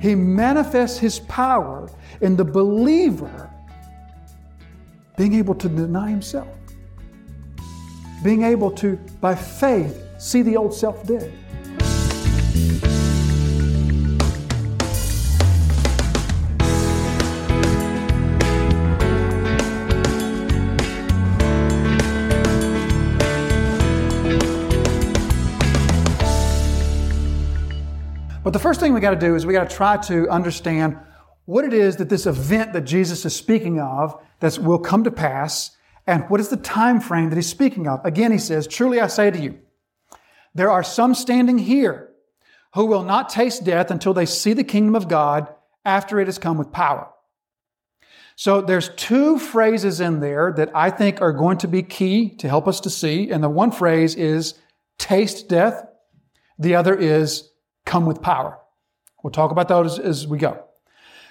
He manifests His power in the believer being able to deny himself, being able to, by faith, see the old self dead. The first thing we got to do is we got to try to understand what it is that this event that Jesus is speaking of that will come to pass and what is the time frame that he's speaking of. Again, he says, Truly I say to you, there are some standing here who will not taste death until they see the kingdom of God after it has come with power. So there's two phrases in there that I think are going to be key to help us to see. And the one phrase is taste death. The other is come with power. We'll talk about those as we go.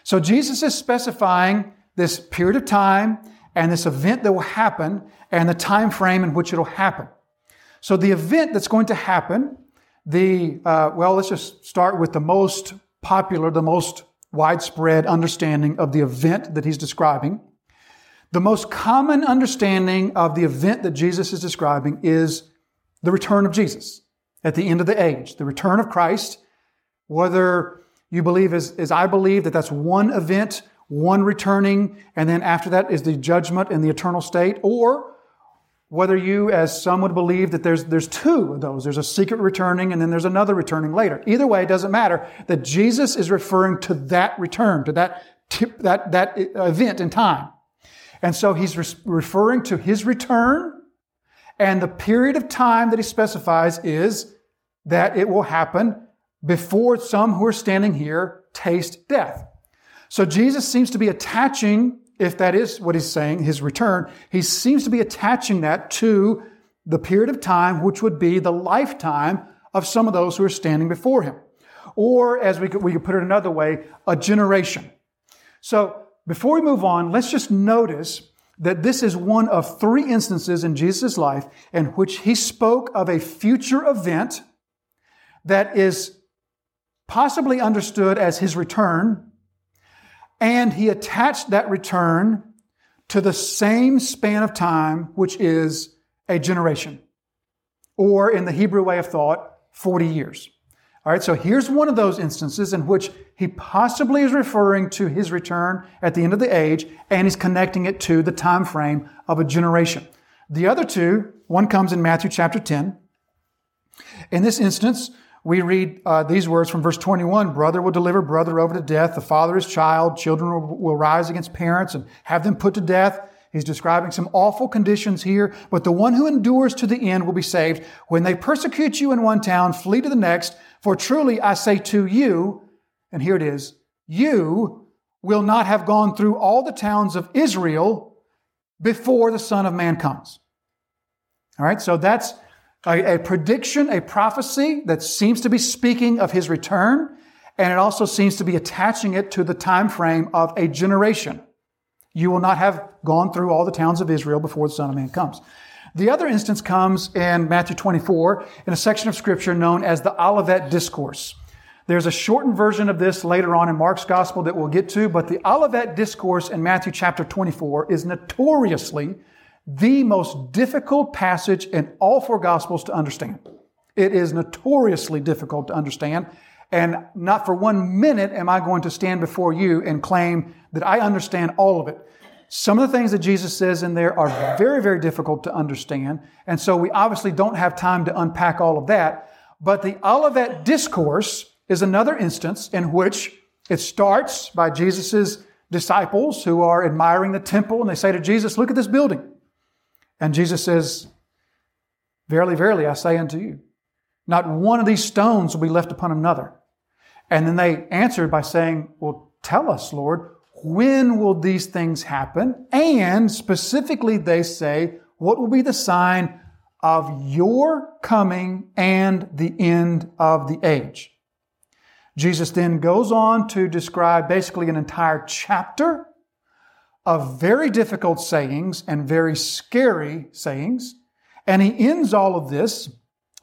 So Jesus is specifying this period of time and this event that will happen and the time frame in which it'll happen. So the event that's going to happen, the uh, well, let's just start with the most popular, the most widespread understanding of the event that he's describing. The most common understanding of the event that Jesus is describing is the return of Jesus at the end of the age, the return of Christ whether you believe as, as I believe that that's one event, one returning, and then after that is the judgment and the eternal state, or whether you, as some would believe, that there's, there's two of those. There's a secret returning and then there's another returning later. Either way, it doesn't matter that Jesus is referring to that return, to that, tip, that, that event in time. And so he's re- referring to his return and the period of time that he specifies is that it will happen before some who are standing here taste death. So Jesus seems to be attaching, if that is what he's saying, his return, he seems to be attaching that to the period of time which would be the lifetime of some of those who are standing before him. Or, as we could, we could put it another way, a generation. So, before we move on, let's just notice that this is one of three instances in Jesus' life in which he spoke of a future event that is possibly understood as his return, and he attached that return to the same span of time, which is a generation, or in the Hebrew way of thought, 40 years. All right, so here's one of those instances in which he possibly is referring to his return at the end of the age, and he's connecting it to the time frame of a generation. The other two, one comes in Matthew chapter 10. In this instance, we read uh, these words from verse 21 Brother will deliver brother over to death, the father his child, children will, will rise against parents and have them put to death. He's describing some awful conditions here, but the one who endures to the end will be saved. When they persecute you in one town, flee to the next, for truly I say to you, and here it is, you will not have gone through all the towns of Israel before the Son of Man comes. All right, so that's a, a prediction, a prophecy that seems to be speaking of his return, and it also seems to be attaching it to the time frame of a generation. You will not have gone through all the towns of Israel before the Son of Man comes. The other instance comes in Matthew 24 in a section of scripture known as the Olivet Discourse. There's a shortened version of this later on in Mark's gospel that we'll get to, but the Olivet Discourse in Matthew chapter 24 is notoriously the most difficult passage in all four Gospels to understand. It is notoriously difficult to understand. And not for one minute am I going to stand before you and claim that I understand all of it. Some of the things that Jesus says in there are very, very difficult to understand. And so we obviously don't have time to unpack all of that. But the Olivet Discourse is another instance in which it starts by Jesus' disciples who are admiring the temple and they say to Jesus, look at this building. And Jesus says, Verily, verily, I say unto you, not one of these stones will be left upon another. And then they answered by saying, Well, tell us, Lord, when will these things happen? And specifically, they say, What will be the sign of your coming and the end of the age? Jesus then goes on to describe basically an entire chapter of very difficult sayings and very scary sayings. And he ends all of this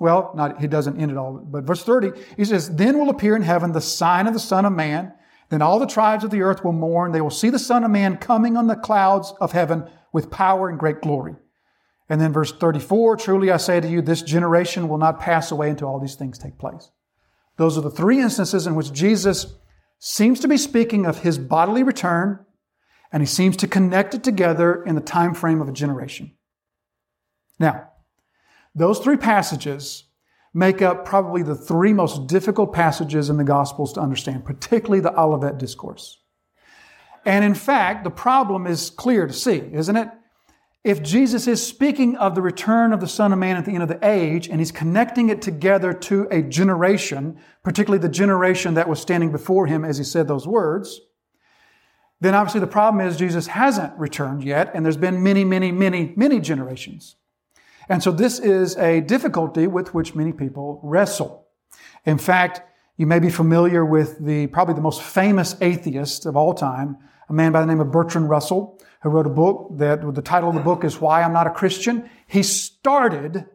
Well, not, he doesn't end it all, but verse 30, he says, Then will appear in heaven the sign of the Son of Man. Then all the tribes of the earth will mourn. They will see the Son of Man coming on the clouds of heaven with power and great glory. And then verse 34, truly I say to you, this generation will not pass away until all these things take place. Those are the three instances in which Jesus seems to be speaking of his bodily return, and he seems to connect it together in the time frame of a generation. Now, those three passages make up probably the three most difficult passages in the Gospels to understand, particularly the Olivet Discourse. And in fact, the problem is clear to see, isn't it? If Jesus is speaking of the return of the Son of Man at the end of the age, and he's connecting it together to a generation, particularly the generation that was standing before him as he said those words, then obviously the problem is Jesus hasn't returned yet, and there's been many, many, many, many generations. And so this is a difficulty with which many people wrestle. In fact, you may be familiar with the probably the most famous atheist of all time, a man by the name of Bertrand Russell, who wrote a book that the title of the book is Why I'm Not a Christian. He started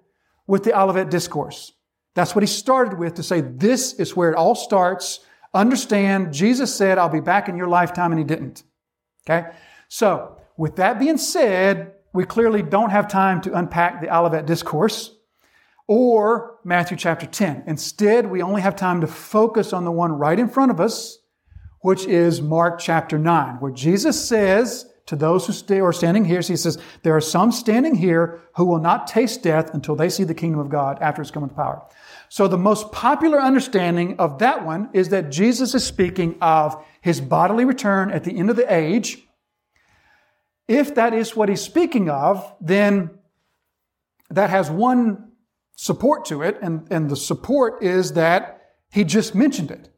with the Olivet Discourse. That's what he started with to say this is where it all starts. Understand, Jesus said, I'll be back in your lifetime, and he didn't. Okay? So, with that being said, we clearly don't have time to unpack the Olivet Discourse or Matthew chapter 10. Instead, we only have time to focus on the one right in front of us, which is Mark chapter 9, where Jesus says to those who stay or standing here, he says, There are some standing here who will not taste death until they see the kingdom of God after it's come into power. So the most popular understanding of that one is that Jesus is speaking of his bodily return at the end of the age. If that is what he's speaking of, then that has one support to it, and, and the support is that he just mentioned it.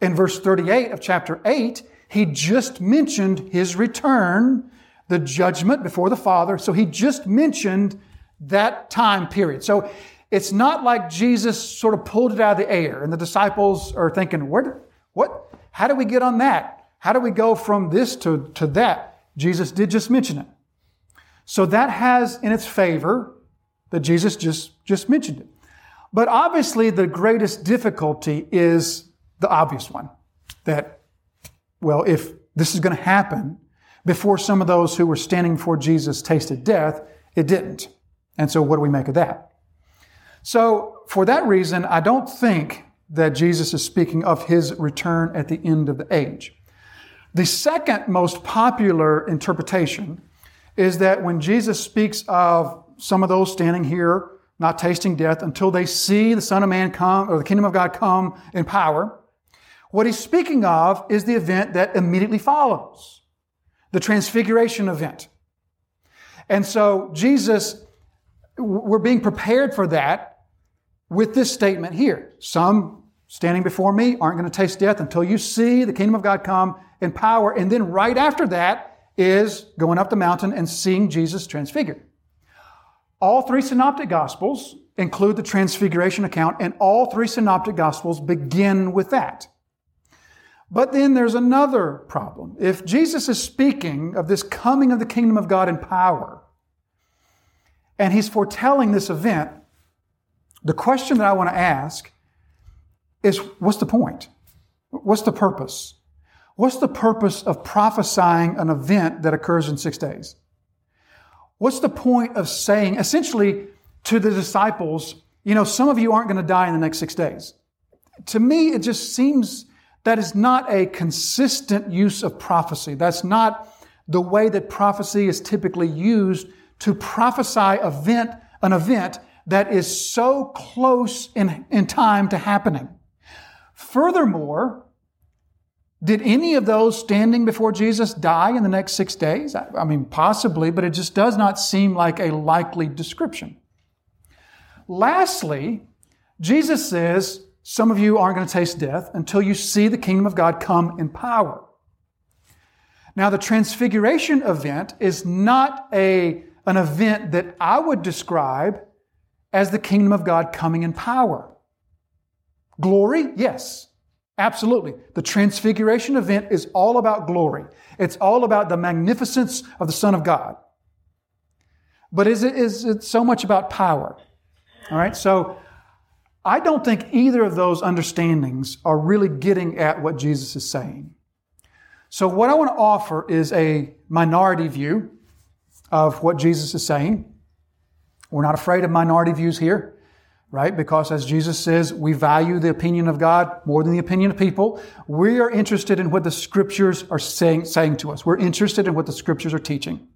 In verse 38 of chapter 8, he just mentioned his return, the judgment before the Father. So he just mentioned that time period. So it's not like Jesus sort of pulled it out of the air and the disciples are thinking, where, what, how do we get on that? How do we go from this to, to that? Jesus did just mention it. So that has in its favor that Jesus just, just mentioned it. But obviously, the greatest difficulty is the obvious one that, well, if this is going to happen before some of those who were standing before Jesus tasted death, it didn't. And so, what do we make of that? So, for that reason, I don't think that Jesus is speaking of his return at the end of the age. The second most popular interpretation is that when Jesus speaks of some of those standing here not tasting death until they see the Son of Man come or the kingdom of God come in power. What he's speaking of is the event that immediately follows the transfiguration event. And so Jesus, we're being prepared for that with this statement here. Some standing before me aren't going to taste death until you see the kingdom of God come in power. And then right after that is going up the mountain and seeing Jesus transfigured. All three synoptic gospels include the transfiguration account, and all three synoptic gospels begin with that. But then there's another problem. If Jesus is speaking of this coming of the kingdom of God in power, and he's foretelling this event, the question that I want to ask is what's the point? What's the purpose? What's the purpose of prophesying an event that occurs in six days? What's the point of saying, essentially, to the disciples, you know, some of you aren't going to die in the next six days? To me, it just seems that is not a consistent use of prophecy. That's not the way that prophecy is typically used to prophesy event, an event that is so close in, in time to happening. Furthermore, did any of those standing before Jesus die in the next six days? I mean, possibly, but it just does not seem like a likely description. Lastly, Jesus says, Some of you aren't going to taste death until you see the kingdom of God come in power. Now, the transfiguration event is not a, an event that I would describe as the kingdom of God coming in power. Glory, yes. Absolutely. The transfiguration event is all about glory. It's all about the magnificence of the Son of God. But is it, is it so much about power? All right. So I don't think either of those understandings are really getting at what Jesus is saying. So, what I want to offer is a minority view of what Jesus is saying. We're not afraid of minority views here, right? Because as Jesus says, we value the opinion of God more than the opinion of people. We are interested in what the scriptures are saying, saying to us. We're interested in what the scriptures are teaching.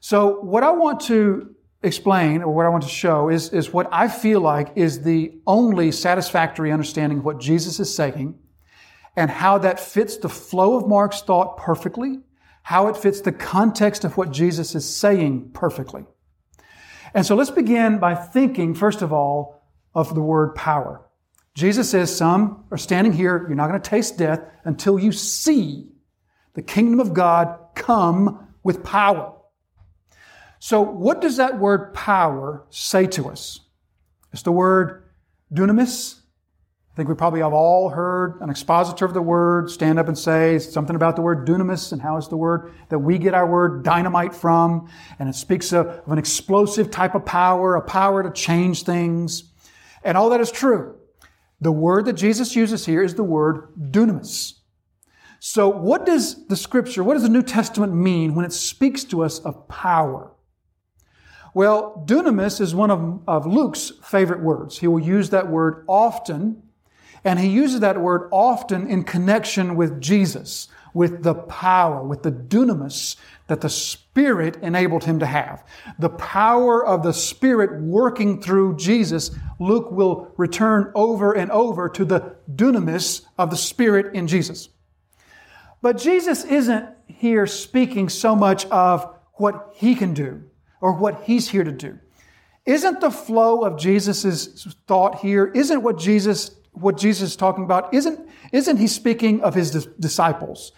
So, what I want to explain or what I want to show is, is what I feel like is the only satisfactory understanding of what Jesus is saying and how that fits the flow of Mark's thought perfectly, how it fits the context of what Jesus is saying perfectly. And so let's begin by thinking, first of all, of the word power. Jesus says, Some are standing here, you're not going to taste death until you see the kingdom of God come with power. So, what does that word power say to us? It's the word dunamis, I think we probably have all heard an expositor of the word stand up and say something about the word dunamis and how it's the word that we get our word dynamite from. And it speaks of, of an explosive type of power, a power to change things. And all that is true. The word that Jesus uses here is the word dunamis. So what does the scripture, what does the New Testament mean when it speaks to us of power? Well, dunamis is one of, of Luke's favorite words. He will use that word often and he uses that word often in connection with Jesus, with the power, with the dunamis that the Spirit enabled him to have. The power of the Spirit working through Jesus, Luke will return over and over to the dunamis of the Spirit in Jesus. But Jesus isn't here speaking so much of what he can do or what he's here to do. Isn't the flow of Jesus' thought here, isn't what Jesus what Jesus is talking about, isn't, isn't he speaking of his disciples?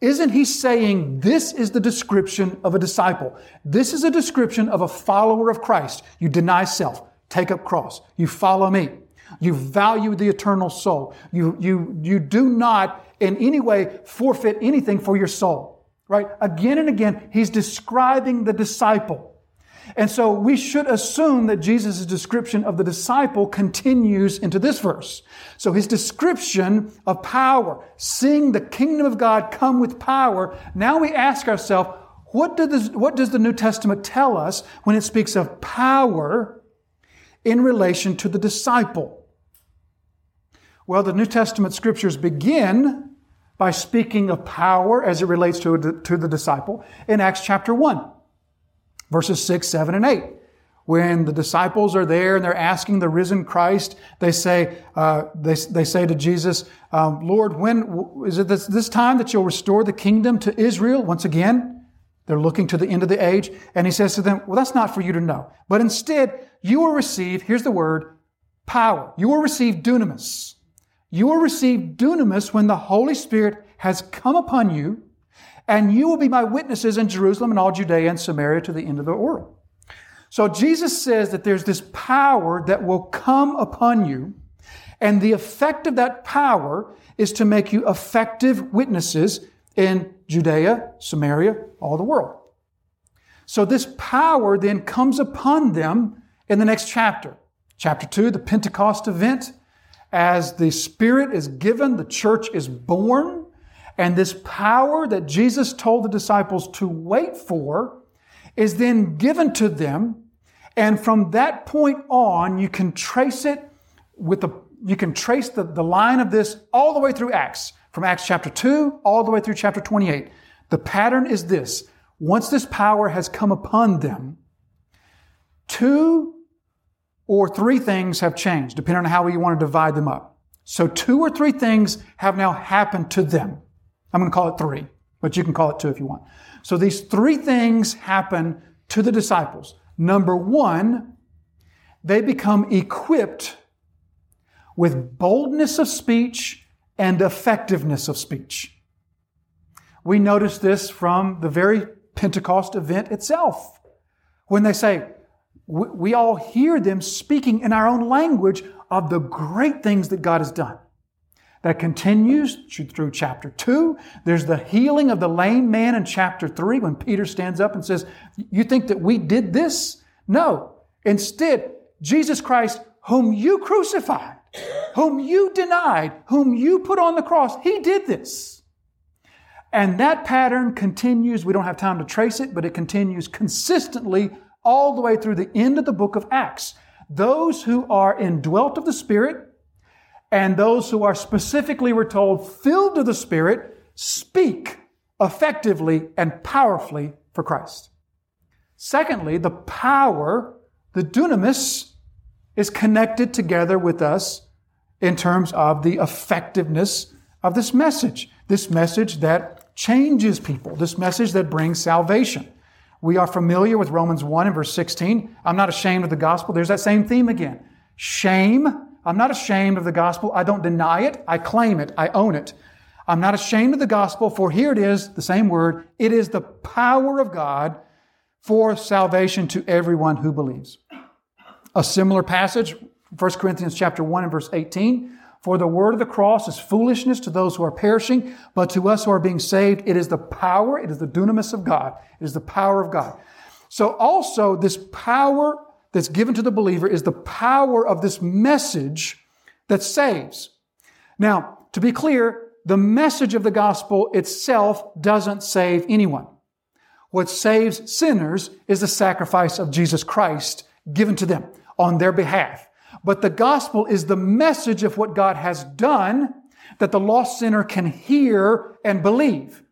Isn't he saying this is the description of a disciple? This is a description of a follower of Christ. You deny self, take up cross, you follow me. You value the eternal soul. You, you, you do not in any way forfeit anything for your soul. Right? Again and again, he's describing the disciple. And so we should assume that Jesus' description of the disciple continues into this verse. So his description of power, seeing the kingdom of God come with power, now we ask ourselves, what, does, what does the New Testament tell us when it speaks of power in relation to the disciple? Well, the New Testament scriptures begin by speaking of power as it relates to, to the disciple in Acts chapter 1 verses 6, 7, and 8. When the disciples are there and they're asking the risen Christ, they say, uh, they, they say to Jesus, um, Lord, when is it this, this time that you'll restore the kingdom to Israel? Once again, they're looking to the end of the age. And he says to them, Well, that's not for you to know. But instead, you will receive, here's the word, power. You will receive dunamis. You will receive dunamis when the Holy Spirit has come upon you and you will be my witnesses in Jerusalem and all Judea and Samaria to the end of the world. So Jesus says that there's this power that will come upon you, and the effect of that power is to make you effective witnesses in Judea, Samaria, all the world. So this power then comes upon them in the next chapter. Chapter 2, the Pentecost event. As the Spirit is given, the church is born. And this power that Jesus told the disciples to wait for is then given to them. And from that point on, you can trace it with the, you can trace the, the line of this all the way through Acts, from Acts chapter 2 all the way through chapter 28. The pattern is this. Once this power has come upon them, two or three things have changed, depending on how you want to divide them up. So two or three things have now happened to them. I'm going to call it three, but you can call it two if you want. So these three things happen to the disciples. Number one, they become equipped with boldness of speech and effectiveness of speech. We notice this from the very Pentecost event itself. When they say, we all hear them speaking in our own language of the great things that God has done that continues through chapter 2. There's the healing of the lame man in chapter 3 when Peter stands up and says, You think that we did this? No. Instead, Jesus Christ whom you crucified, whom you denied, whom you put on the cross. He did this. And that pattern continues. We don't have time to trace it, but it continues consistently all the way through the end of the book of Acts. Those who are indwelt of the Spirit and those who are specifically, we're told, filled of the Spirit speak effectively and powerfully for Christ. Secondly, the power, the dunamis, is connected together with us in terms of the effectiveness of this message. This message that changes people, this message that brings salvation. We are familiar with Romans 1 and verse 16. I'm not ashamed of the gospel. There's that same theme again. Shame. I'm not ashamed of the gospel. I don't deny it. I claim it. I own it. I'm not ashamed of the gospel, for here it is, the same word. It is the power of God for salvation to everyone who believes. A similar passage, 1 Corinthians chapter 1 and verse 18. For the word of the cross is foolishness to those who are perishing, but to us who are being saved, it is the power, it is the dunamis of God. It is the power of God. So also this power that's given to the believer is the power of this message that saves. Now, to be clear, the message of the gospel itself doesn't save anyone. What saves sinners is the sacrifice of Jesus Christ given to them on their behalf. But the gospel is the message of what God has done that the lost sinner can hear and believe.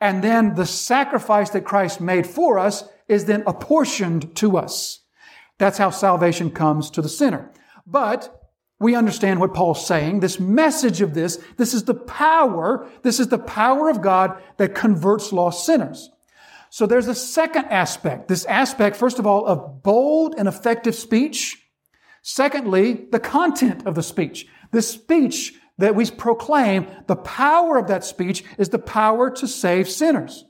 And then the sacrifice that Christ made for us is then apportioned to us. That's how salvation comes to the sinner. But we understand what Paul's saying. This message of this, this is the power, this is the power of God that converts lost sinners. So there's a second aspect. This aspect, first of all, of bold and effective speech Secondly, the content of the speech. The speech that we proclaim, the power of that speech is the power to save sinners.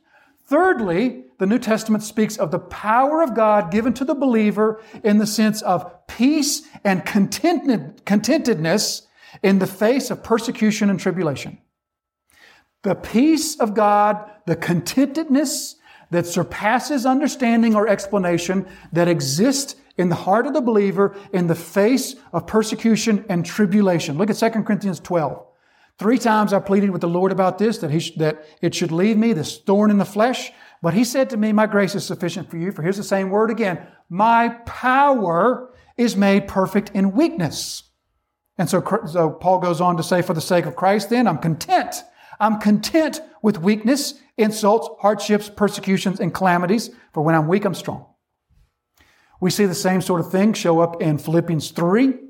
Thirdly, the New Testament speaks of the power of God given to the believer in the sense of peace and contentedness in the face of persecution and tribulation. The peace of God, the contentedness that surpasses understanding or explanation that exists in the heart of the believer in the face of persecution and tribulation. Look at 2 Corinthians 12. Three times I pleaded with the Lord about this, that, he sh- that it should leave me, this thorn in the flesh. But he said to me, My grace is sufficient for you. For here's the same word again. My power is made perfect in weakness. And so, so Paul goes on to say, For the sake of Christ, then I'm content. I'm content with weakness, insults, hardships, persecutions, and calamities. For when I'm weak, I'm strong. We see the same sort of thing show up in Philippians 3.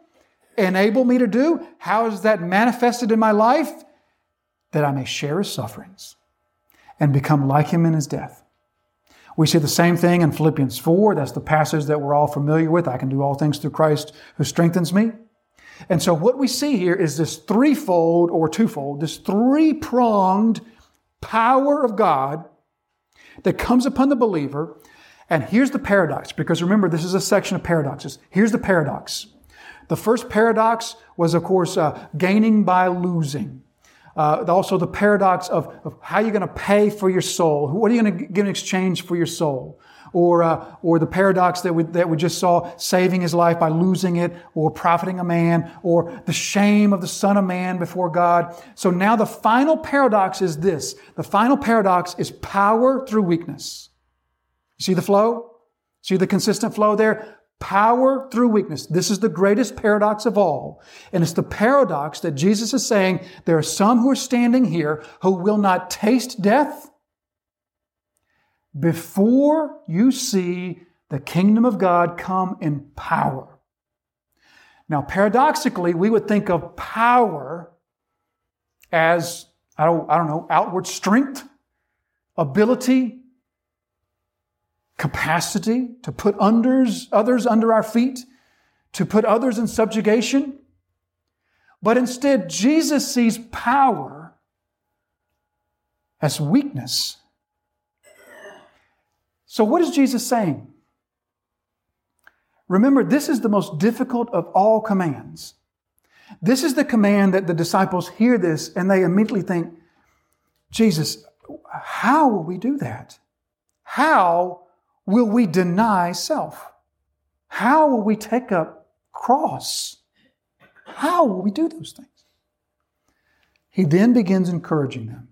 enable me to do? How is that manifested in my life? That I may share his sufferings and become like him in his death. We see the same thing in Philippians 4. That's the passage that we're all familiar with. I can do all things through Christ who strengthens me. And so what we see here is this threefold or twofold, this three pronged power of God that comes upon the believer and here's the paradox, because remember, this is a section of paradoxes. Here's the paradox. The first paradox was, of course, uh, gaining by losing. Uh, also, the paradox of, of how you're going to pay for your soul. What are you going to give in exchange for your soul? Or, uh, or the paradox that we, that we just saw, saving his life by losing it, or profiting a man, or the shame of the Son of Man before God. So now the final paradox is this. The final paradox is power through weakness. See the flow? See the consistent flow there? Power through weakness. This is the greatest paradox of all. And it's the paradox that Jesus is saying there are some who are standing here who will not taste death before you see the kingdom of God come in power. Now, paradoxically, we would think of power as, I don't, I don't know, outward strength, ability, capacity to put unders, others under our feet, to put others in subjugation, but instead Jesus sees power as weakness. So, what is Jesus saying? Remember, this is the most difficult of all commands. This is the command that the disciples hear this and they immediately think, Jesus, how will we do that? How will we deny self? How will we take up cross? How will we do those things? He then begins encouraging them.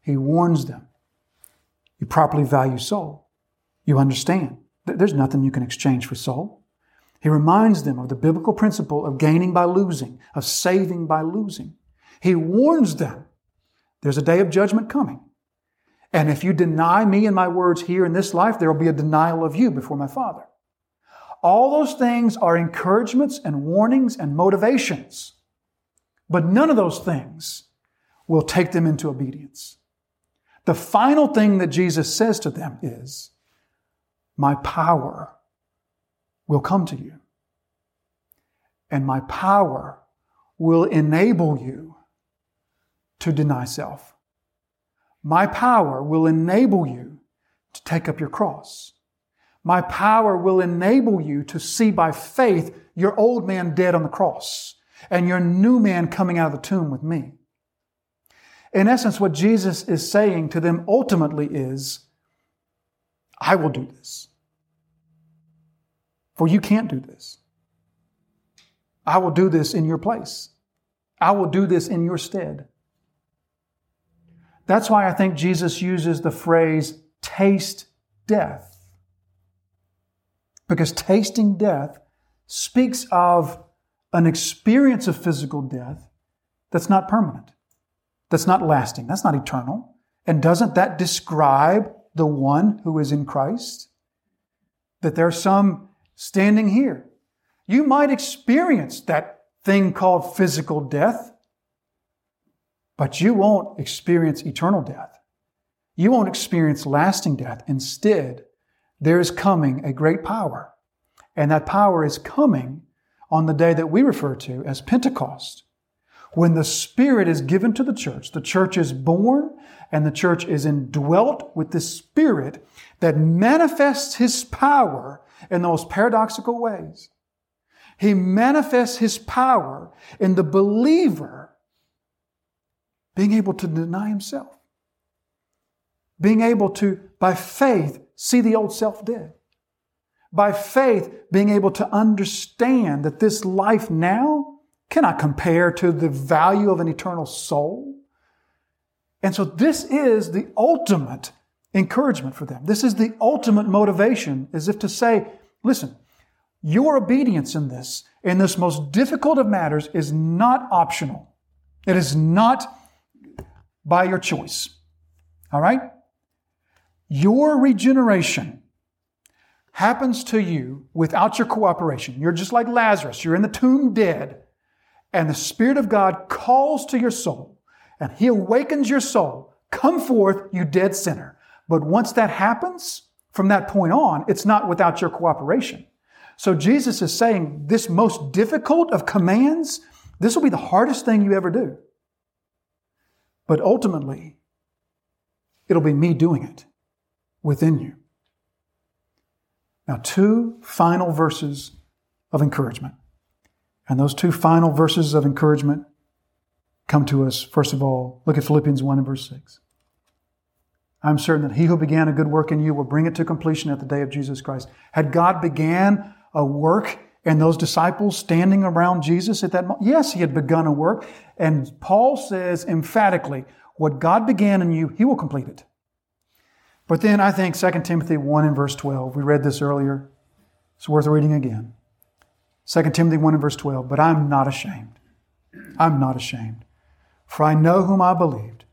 He warns them. You properly value soul. You understand. There's nothing you can exchange for soul. He reminds them of the biblical principle of gaining by losing, of saving by losing. He warns them there's a day of judgment coming. And if you deny me and my words here in this life, there will be a denial of you before my Father. All those things are encouragements and warnings and motivations. But none of those things will take them into obedience. The final thing that Jesus says to them is, My power will come to you. And my power will enable you to deny self. My power will enable you to take up your cross. My power will enable you to see by faith your old man dead on the cross and your new man coming out of the tomb with me. In essence, what Jesus is saying to them ultimately is, I will do this. For you can't do this. I will do this in your place. I will do this in your stead. That's why I think Jesus uses the phrase taste death. Because tasting death speaks of an experience of physical death that's not permanent, that's not lasting, that's not eternal. And doesn't that describe the one who is in Christ? That there's some standing here. You might experience that thing called physical death, but you won't experience eternal death. You won't experience lasting death. Instead, there is coming a great power. And that power is coming on the day that we refer to as Pentecost. When the Spirit is given to the church, the church is born and the church is indwelt with the Spirit that manifests His power in the most paradoxical ways. He manifests his power in the believer being able to deny himself, being able to, by faith, see the old self dead, by faith, being able to understand that this life now cannot compare to the value of an eternal soul. And so, this is the ultimate encouragement for them. This is the ultimate motivation, as if to say, listen, your obedience in this, in this most difficult of matters, is not optional. It is not by your choice. All right? Your regeneration happens to you without your cooperation. You're just like Lazarus. You're in the tomb dead, and the Spirit of God calls to your soul, and He awakens your soul. Come forth, you dead sinner. But once that happens, from that point on, it's not without your cooperation. So Jesus is saying this most difficult of commands, this will be the hardest thing you ever do. But ultimately, it'll be me doing it within you. Now, two final verses of encouragement. And those two final verses of encouragement come to us, first of all, look at Philippians 1 and verse 6. I'm certain that he who began a good work in you will bring it to completion at the day of Jesus Christ. Had God began a work and those disciples standing around Jesus at that moment? Yes, he had begun a work. And Paul says emphatically, what God began in you, he will complete it. But then I think 2 Timothy 1 and verse 12, we read this earlier. It's worth reading again. 2 Timothy 1 and verse 12, but I'm not ashamed. I'm not ashamed. For I know whom I believed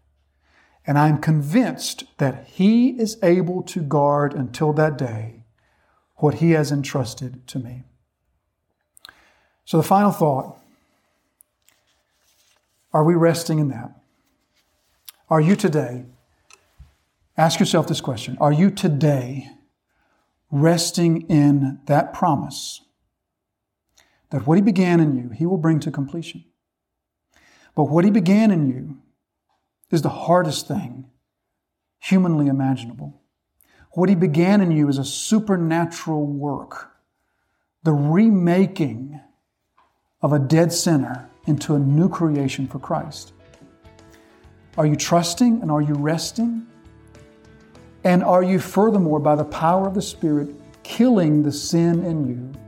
and I'm convinced that He is able to guard until that day what He has entrusted to me. So, the final thought are we resting in that? Are you today, ask yourself this question, are you today resting in that promise that what He began in you, He will bring to completion. But what He began in you is the hardest thing humanly imaginable. What He began in you is a supernatural work, the remaking of a dead sinner into a new creation for Christ. Are you trusting and are you resting? And are you furthermore, by the power of the Spirit, killing the sin in you,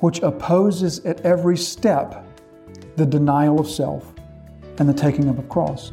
which opposes at every step the denial of self and the taking up of cross?